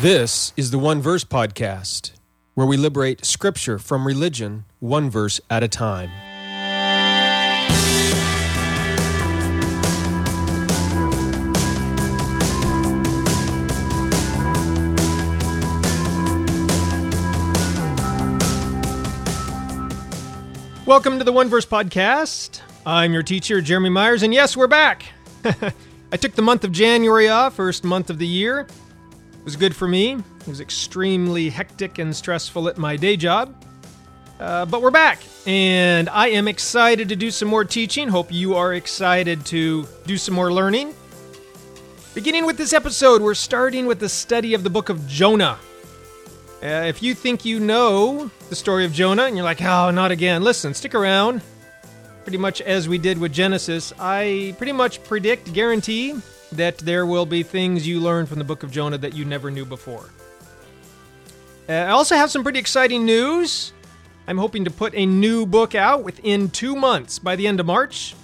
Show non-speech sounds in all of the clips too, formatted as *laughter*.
This is the One Verse Podcast, where we liberate scripture from religion one verse at a time. Welcome to the One Verse Podcast. I'm your teacher, Jeremy Myers, and yes, we're back. *laughs* I took the month of January off, first month of the year. It was good for me. It was extremely hectic and stressful at my day job. Uh, but we're back, and I am excited to do some more teaching. Hope you are excited to do some more learning. Beginning with this episode, we're starting with the study of the book of Jonah. Uh, if you think you know the story of Jonah and you're like, oh, not again, listen, stick around. Pretty much as we did with Genesis, I pretty much predict, guarantee, that there will be things you learn from the book of Jonah that you never knew before. Uh, I also have some pretty exciting news. I'm hoping to put a new book out within two months by the end of March.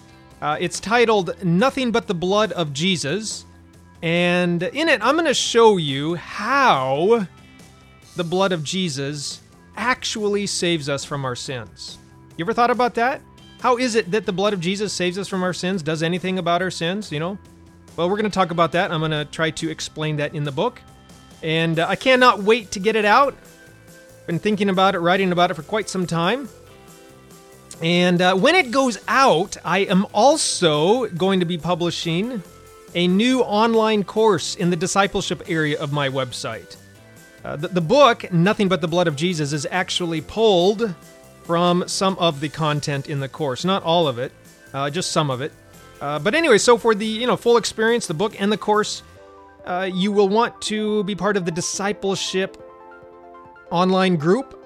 Uh, it's titled Nothing But the Blood of Jesus. And in it, I'm going to show you how the blood of Jesus actually saves us from our sins. You ever thought about that? How is it that the blood of Jesus saves us from our sins, does anything about our sins, you know? Well, we're going to talk about that. I'm going to try to explain that in the book. And uh, I cannot wait to get it out. Been thinking about it, writing about it for quite some time. And uh, when it goes out, I am also going to be publishing a new online course in the discipleship area of my website. Uh, the, the book, Nothing But the Blood of Jesus, is actually pulled from some of the content in the course. Not all of it, uh, just some of it. Uh, but anyway, so for the you know full experience, the book and the course, uh, you will want to be part of the discipleship online group.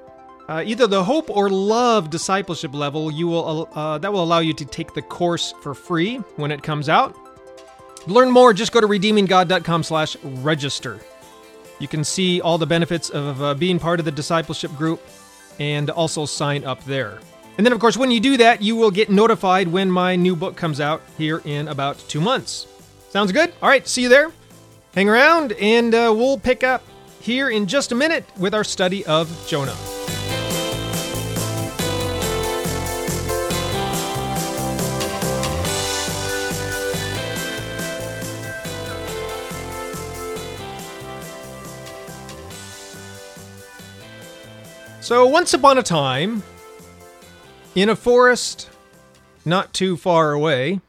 Uh, either the hope or love discipleship level, you will uh, that will allow you to take the course for free when it comes out. Learn more. Just go to redeeminggod.com/register. You can see all the benefits of uh, being part of the discipleship group and also sign up there. And then, of course, when you do that, you will get notified when my new book comes out here in about two months. Sounds good? All right, see you there. Hang around, and uh, we'll pick up here in just a minute with our study of Jonah. So, once upon a time, in a forest not too far away,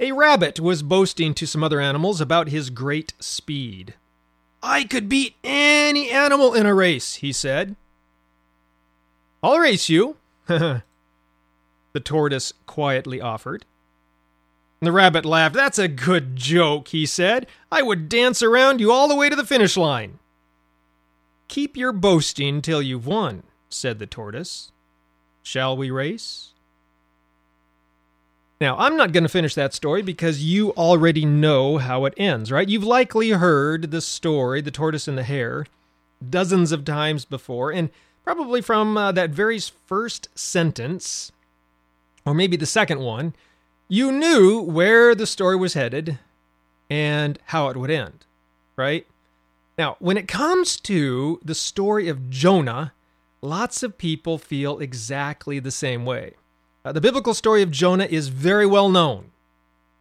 a rabbit was boasting to some other animals about his great speed. I could beat any animal in a race, he said. I'll race you, *laughs* the tortoise quietly offered. The rabbit laughed. That's a good joke, he said. I would dance around you all the way to the finish line. Keep your boasting till you've won, said the tortoise. Shall we race? Now, I'm not going to finish that story because you already know how it ends, right? You've likely heard the story, The Tortoise and the Hare, dozens of times before, and probably from uh, that very first sentence, or maybe the second one, you knew where the story was headed and how it would end, right? Now, when it comes to the story of Jonah, lots of people feel exactly the same way. Uh, the biblical story of Jonah is very well known.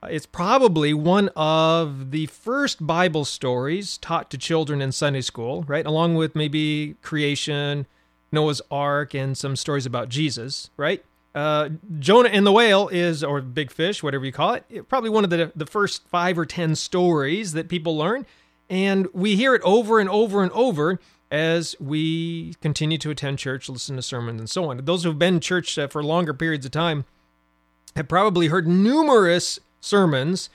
Uh, it's probably one of the first Bible stories taught to children in Sunday school, right? Along with maybe creation, Noah's Ark, and some stories about Jesus, right? Uh, Jonah and the whale is, or big fish, whatever you call it, probably one of the, the first five or ten stories that people learn. And we hear it over and over and over as we continue to attend church, listen to sermons, and so on. Those who've been in church uh, for longer periods of time have probably heard numerous sermons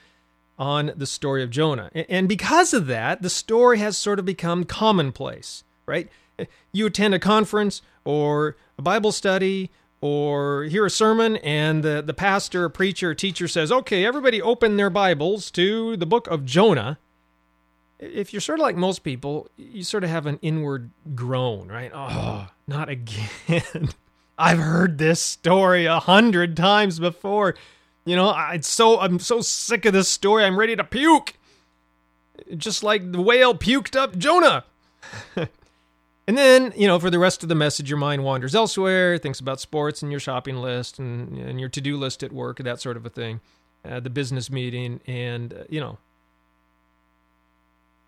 on the story of Jonah. And because of that, the story has sort of become commonplace, right? You attend a conference or a Bible study or hear a sermon, and the, the pastor, preacher, or teacher says, Okay, everybody open their Bibles to the book of Jonah if you're sort of like most people, you sort of have an inward groan, right? Oh, not again. *laughs* I've heard this story a hundred times before. You know, I so I'm so sick of this story. I'm ready to puke. just like the whale puked up Jonah. *laughs* and then, you know, for the rest of the message, your mind wanders elsewhere, thinks about sports and your shopping list and, and your to do list at work, that sort of a thing, uh, the business meeting, and, uh, you know.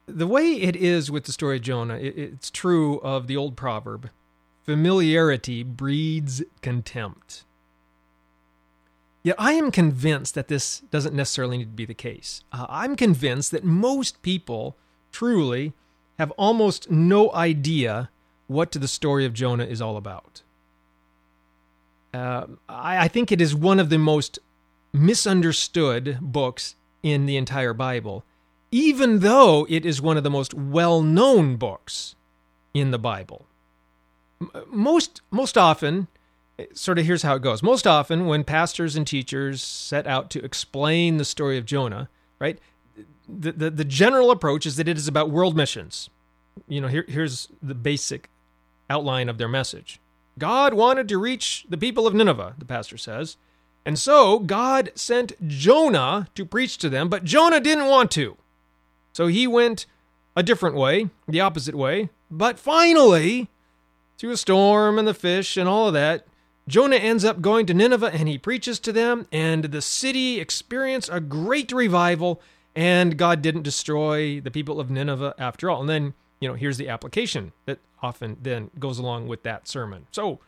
The way it is with the story of Jonah, it, it's true of the old proverb familiarity breeds contempt. Yet I am convinced that this doesn't necessarily need to be the case. Uh, I'm convinced that most people truly have almost no idea what the story of Jonah is all about. Uh, I, I think it is one of the most misunderstood books in the entire Bible, even though it is one of the most well known books in the Bible. Most, most often, sort of here's how it goes. Most often, when pastors and teachers set out to explain the story of Jonah, right, the, the, the general approach is that it is about world missions. You know, here, here's the basic outline of their message God wanted to reach the people of Nineveh, the pastor says. And so God sent Jonah to preach to them, but Jonah didn't want to. So he went a different way, the opposite way. But finally, through a storm and the fish and all of that, Jonah ends up going to Nineveh and he preaches to them, and the city experienced a great revival, and God didn't destroy the people of Nineveh after all. And then, you know, here's the application that often then goes along with that sermon. So,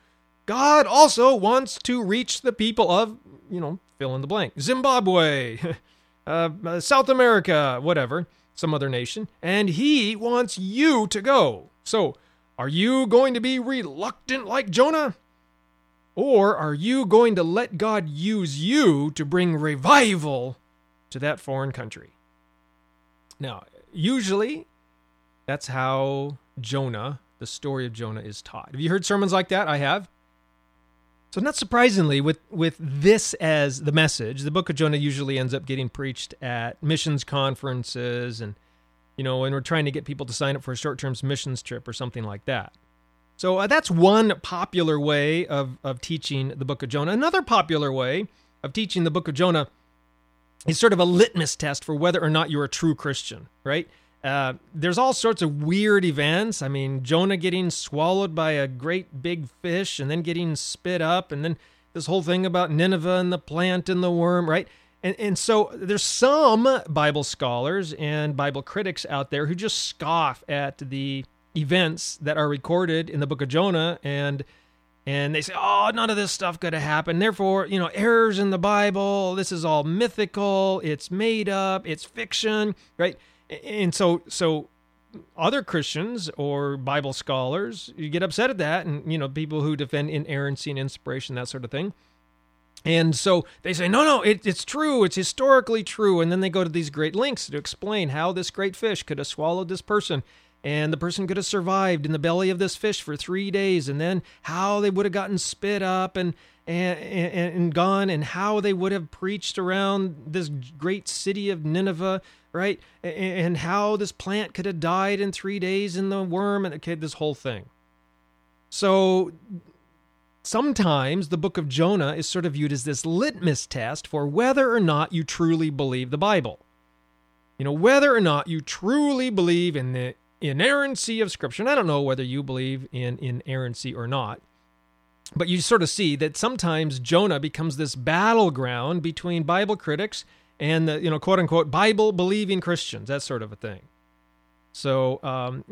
God also wants to reach the people of, you know, fill in the blank, Zimbabwe, *laughs* uh, South America, whatever, some other nation, and He wants you to go. So, are you going to be reluctant like Jonah? Or are you going to let God use you to bring revival to that foreign country? Now, usually that's how Jonah, the story of Jonah, is taught. Have you heard sermons like that? I have. So, not surprisingly, with, with this as the message, the book of Jonah usually ends up getting preached at missions conferences and, you know, when we're trying to get people to sign up for a short term missions trip or something like that. So uh, that's one popular way of, of teaching the book of Jonah. Another popular way of teaching the book of Jonah is sort of a litmus test for whether or not you're a true Christian, right? Uh, there's all sorts of weird events. I mean, Jonah getting swallowed by a great big fish and then getting spit up, and then this whole thing about Nineveh and the plant and the worm, right? And, and so there's some Bible scholars and Bible critics out there who just scoff at the events that are recorded in the book of Jonah and and they say, "Oh, none of this stuff could have happened. Therefore, you know, errors in the Bible. This is all mythical. It's made up. It's fiction, right?" And so, so other Christians or Bible scholars you get upset at that, and you know, people who defend inerrancy and inspiration, that sort of thing. And so they say, no, no, it, it's true. It's historically true. And then they go to these great links to explain how this great fish could have swallowed this person and the person could have survived in the belly of this fish for three days, and then how they would have gotten spit up and and, and, and gone, and how they would have preached around this great city of Nineveh, right? And, how this plant could have died in three days in the worm, and okay, this whole thing. So sometimes the book of Jonah is sort of viewed as this litmus test for whether or not you truly believe the Bible. You know, whether or not you truly believe in the inerrancy of Scripture. And I don't know whether you believe in inerrancy or not, but you sort of see that sometimes Jonah becomes this battleground between Bible critics and the, you know, quote unquote, Bible believing Christians, that sort of a thing. So, um,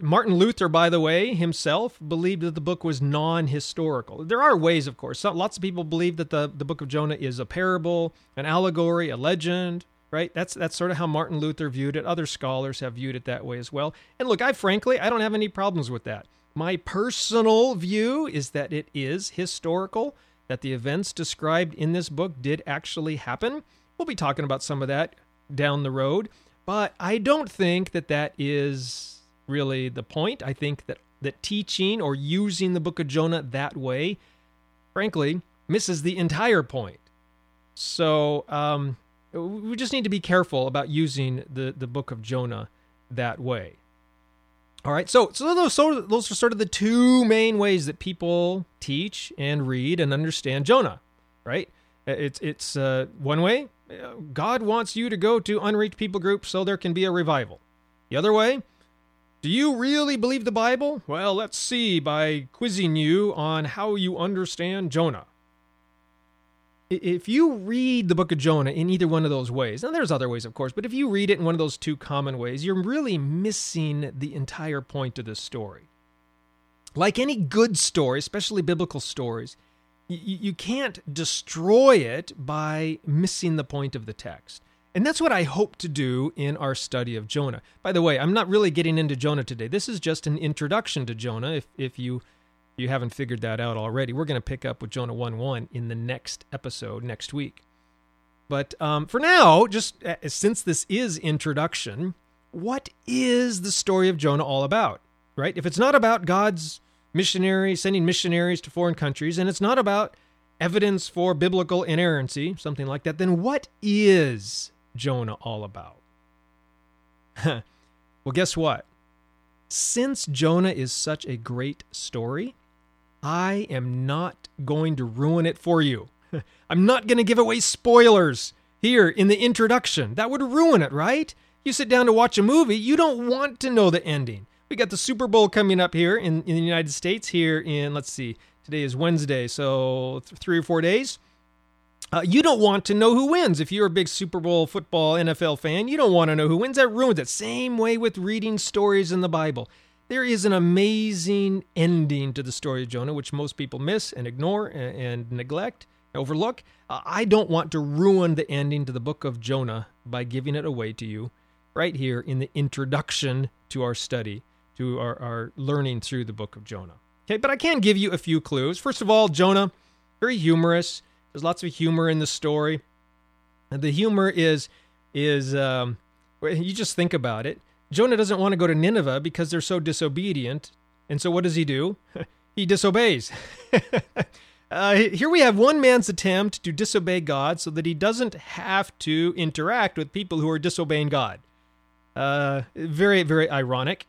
Martin Luther, by the way, himself believed that the book was non historical. There are ways, of course. Lots of people believe that the, the book of Jonah is a parable, an allegory, a legend right? That's that's sort of how Martin Luther viewed it. Other scholars have viewed it that way as well. And look, I frankly I don't have any problems with that. My personal view is that it is historical, that the events described in this book did actually happen. We'll be talking about some of that down the road, but I don't think that that is really the point. I think that that teaching or using the book of Jonah that way, frankly, misses the entire point. So, um, we just need to be careful about using the, the book of Jonah that way. All right, so so those so those are sort of the two main ways that people teach and read and understand Jonah, right? It's it's uh, one way God wants you to go to unreached people groups so there can be a revival. The other way, do you really believe the Bible? Well, let's see by quizzing you on how you understand Jonah. If you read the book of Jonah in either one of those ways, and there's other ways, of course, but if you read it in one of those two common ways, you're really missing the entire point of this story. Like any good story, especially biblical stories, you, you can't destroy it by missing the point of the text. And that's what I hope to do in our study of Jonah. By the way, I'm not really getting into Jonah today. This is just an introduction to Jonah. If, if you you haven't figured that out already, we're going to pick up with Jonah 1 1 in the next episode next week. But um, for now, just uh, since this is introduction, what is the story of Jonah all about? Right? If it's not about God's missionaries, sending missionaries to foreign countries, and it's not about evidence for biblical inerrancy, something like that, then what is Jonah all about? *laughs* well, guess what? Since Jonah is such a great story, I am not going to ruin it for you. *laughs* I'm not going to give away spoilers here in the introduction. That would ruin it, right? You sit down to watch a movie, you don't want to know the ending. We got the Super Bowl coming up here in, in the United States, here in, let's see, today is Wednesday, so th- three or four days. Uh, you don't want to know who wins. If you're a big Super Bowl football NFL fan, you don't want to know who wins. That ruins it. Same way with reading stories in the Bible. There is an amazing ending to the story of Jonah, which most people miss and ignore and, and neglect, overlook. Uh, I don't want to ruin the ending to the book of Jonah by giving it away to you right here in the introduction to our study to our, our learning through the book of Jonah. Okay, but I can give you a few clues. First of all, Jonah, very humorous. There's lots of humor in the story. And the humor is is um, you just think about it. Jonah doesn't want to go to Nineveh because they're so disobedient. And so what does he do? *laughs* he disobeys. *laughs* uh, here we have one man's attempt to disobey God so that he doesn't have to interact with people who are disobeying God. Uh, very, very ironic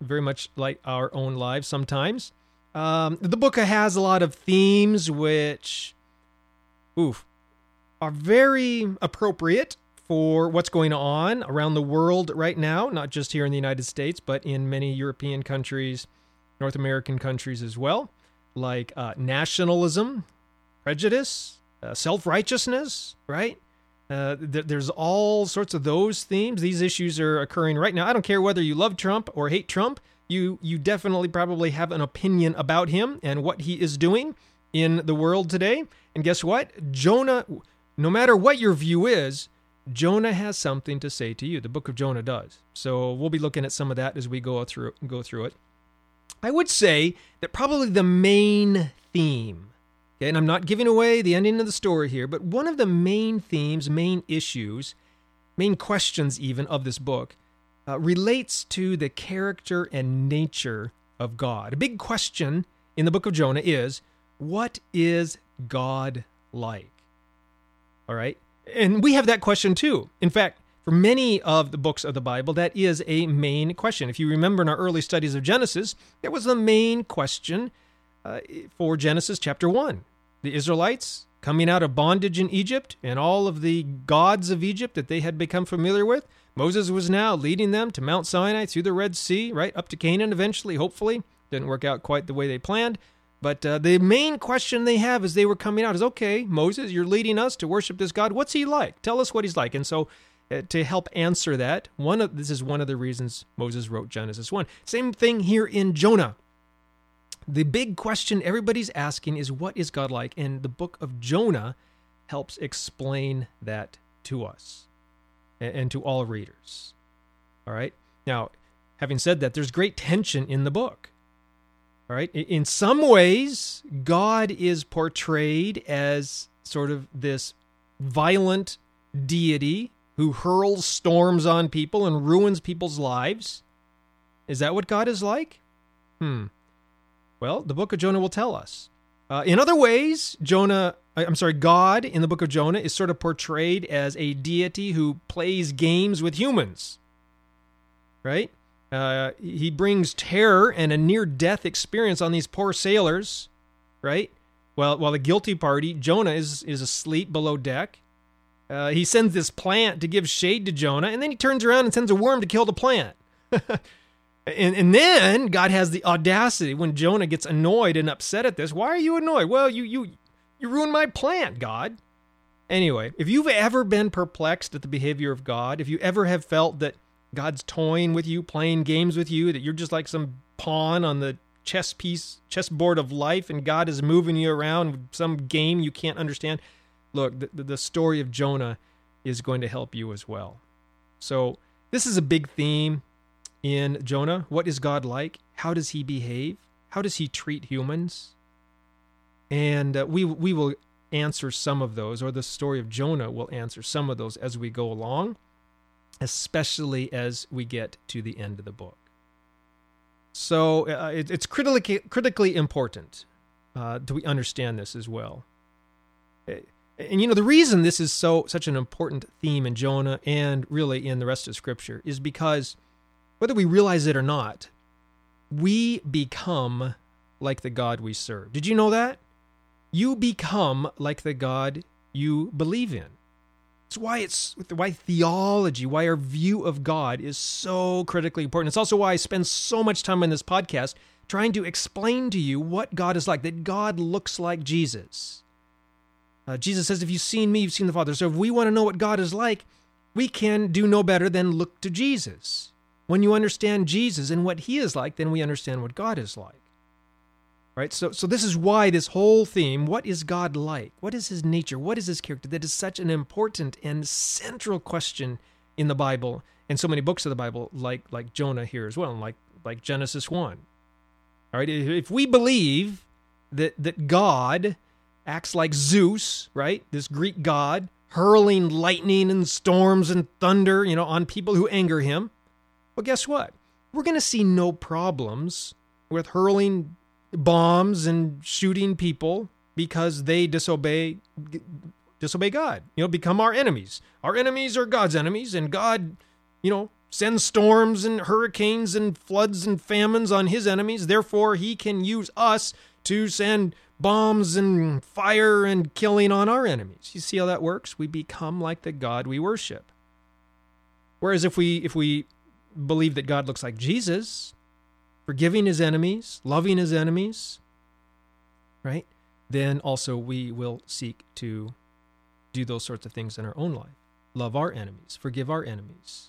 very much like our own lives sometimes. Um, the book has a lot of themes which, oof, are very appropriate for what's going on around the world right now, not just here in the United States, but in many European countries, North American countries as well, like uh, nationalism, prejudice, uh, self righteousness, right? Uh, th- there's all sorts of those themes. These issues are occurring right now. I don't care whether you love Trump or hate Trump. You you definitely probably have an opinion about him and what he is doing in the world today. And guess what? Jonah, no matter what your view is, Jonah has something to say to you. The book of Jonah does. So we'll be looking at some of that as we go through go through it. I would say that probably the main theme Okay, and I'm not giving away the ending of the story here, but one of the main themes, main issues, main questions even of this book uh, relates to the character and nature of God. A big question in the book of Jonah is what is God like? All right. And we have that question too. In fact, for many of the books of the Bible, that is a main question. If you remember in our early studies of Genesis, that was the main question uh, for Genesis chapter 1. The Israelites coming out of bondage in Egypt and all of the gods of Egypt that they had become familiar with. Moses was now leading them to Mount Sinai through the Red Sea, right up to Canaan eventually, hopefully. Didn't work out quite the way they planned. But uh, the main question they have as they were coming out is okay, Moses, you're leading us to worship this God. What's he like? Tell us what he's like. And so uh, to help answer that, one of this is one of the reasons Moses wrote Genesis 1. Same thing here in Jonah. The big question everybody's asking is what is God like? And the book of Jonah helps explain that to us and to all readers. All right. Now, having said that, there's great tension in the book. All right. In some ways, God is portrayed as sort of this violent deity who hurls storms on people and ruins people's lives. Is that what God is like? Hmm. Well, the book of Jonah will tell us. Uh, in other ways, Jonah, I'm sorry, God in the book of Jonah is sort of portrayed as a deity who plays games with humans. Right? Uh, he brings terror and a near death experience on these poor sailors. Right? While, while the guilty party, Jonah, is, is asleep below deck. Uh, he sends this plant to give shade to Jonah, and then he turns around and sends a worm to kill the plant. *laughs* and, and then God has the audacity when Jonah gets annoyed and upset at this. Why are you annoyed? Well, you you you ruined my plant, God. Anyway, if you've ever been perplexed at the behavior of God, if you ever have felt that God's toying with you, playing games with you, that you're just like some pawn on the chess piece, chessboard of life, and God is moving you around with some game you can't understand, look, the, the story of Jonah is going to help you as well. So, this is a big theme in Jonah. What is God like? How does he behave? How does he treat humans? And uh, we we will answer some of those, or the story of Jonah will answer some of those as we go along, especially as we get to the end of the book. So uh, it, it's critically critically important uh, do we understand this as well. And you know the reason this is so such an important theme in Jonah and really in the rest of Scripture is because whether we realize it or not, we become like the God we serve. Did you know that? You become like the God you believe in. It's why it's why theology, why our view of God is so critically important. It's also why I spend so much time on this podcast trying to explain to you what God is like, that God looks like Jesus. Uh, Jesus says, If you've seen me, you've seen the Father. So if we want to know what God is like, we can do no better than look to Jesus. When you understand Jesus and what he is like, then we understand what God is like. Right? So so this is why this whole theme, what is God like? What is his nature? What is his character? That is such an important and central question in the Bible and so many books of the Bible like like Jonah here as well, and like like Genesis 1. All right? If we believe that that God acts like Zeus, right? This Greek god hurling lightning and storms and thunder, you know, on people who anger him. Well, guess what? We're going to see no problems with hurling bombs and shooting people because they disobey disobey God. You know, become our enemies. Our enemies are God's enemies, and God, you know, sends storms and hurricanes and floods and famines on his enemies. Therefore, he can use us to send bombs and fire and killing on our enemies. You see how that works? We become like the God we worship. Whereas if we if we believe that God looks like Jesus, forgiving his enemies, loving his enemies, right? Then also we will seek to do those sorts of things in our own life. Love our enemies, forgive our enemies.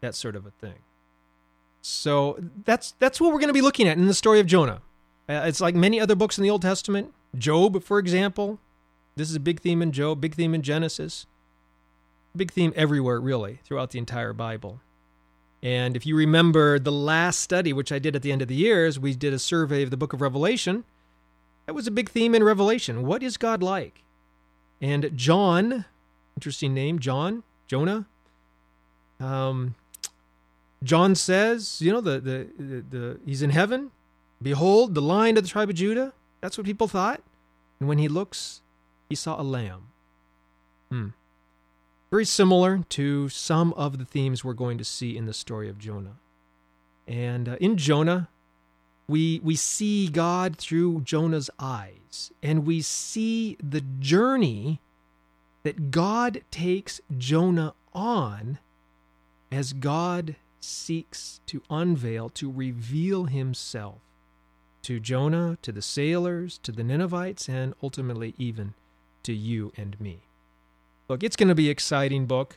That sort of a thing. So that's that's what we're going to be looking at in the story of Jonah. Uh, it's like many other books in the Old Testament. Job, for example, this is a big theme in Job, big theme in Genesis, big theme everywhere, really, throughout the entire Bible. And if you remember the last study, which I did at the end of the years, we did a survey of the book of Revelation. That was a big theme in Revelation. What is God like? And John, interesting name, John, Jonah. Um, John says, you know, the, the, the, the he's in heaven. Behold, the lion of the tribe of Judah. That's what people thought. And when he looks, he saw a lamb. Hmm very similar to some of the themes we're going to see in the story of Jonah. And uh, in Jonah, we we see God through Jonah's eyes, and we see the journey that God takes Jonah on as God seeks to unveil, to reveal himself to Jonah, to the sailors, to the Ninevites, and ultimately even to you and me. Look, it's going to be an exciting book.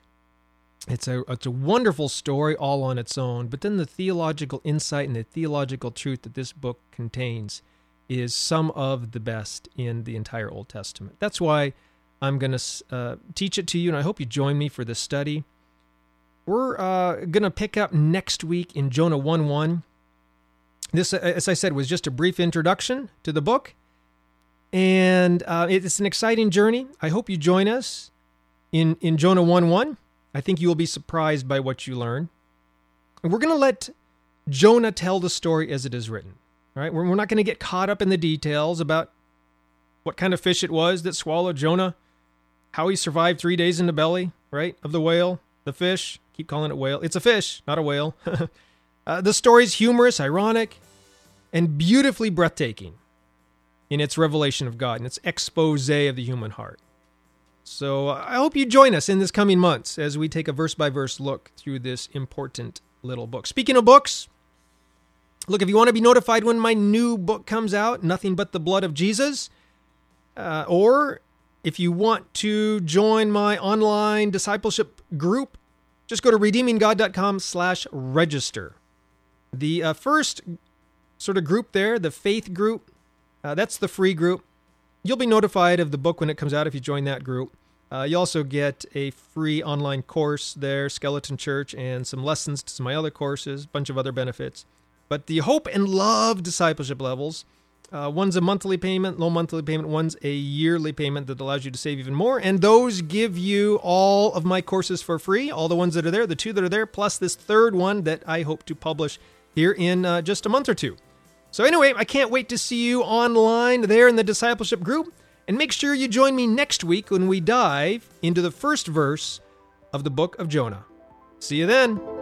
It's a it's a wonderful story all on its own, but then the theological insight and the theological truth that this book contains is some of the best in the entire Old Testament. That's why I'm going to uh, teach it to you, and I hope you join me for this study. We're uh, going to pick up next week in Jonah 1 1. This, as I said, was just a brief introduction to the book, and uh, it's an exciting journey. I hope you join us in in Jonah 1 1, I think you will be surprised by what you learn. And we're going to let Jonah tell the story as it is written. Right? We're, we're not going to get caught up in the details about what kind of fish it was that swallowed Jonah, how he survived three days in the belly, right, of the whale, the fish. Keep calling it whale. It's a fish, not a whale. *laughs* uh, the story's humorous, ironic, and beautifully breathtaking in its revelation of God and its expose of the human heart. So I hope you join us in this coming months as we take a verse by verse look through this important little book. Speaking of books, look, if you want to be notified when my new book comes out, Nothing But the Blood of Jesus, uh, or if you want to join my online discipleship group, just go to redeeminggod.com slash register. The uh, first sort of group there, the faith group, uh, that's the free group. You'll be notified of the book when it comes out if you join that group. Uh, you also get a free online course there, Skeleton Church, and some lessons to some of my other courses, a bunch of other benefits. But the Hope and Love discipleship levels, uh, one's a monthly payment, low monthly payment, one's a yearly payment that allows you to save even more. And those give you all of my courses for free, all the ones that are there, the two that are there, plus this third one that I hope to publish here in uh, just a month or two. So, anyway, I can't wait to see you online there in the discipleship group. And make sure you join me next week when we dive into the first verse of the book of Jonah. See you then.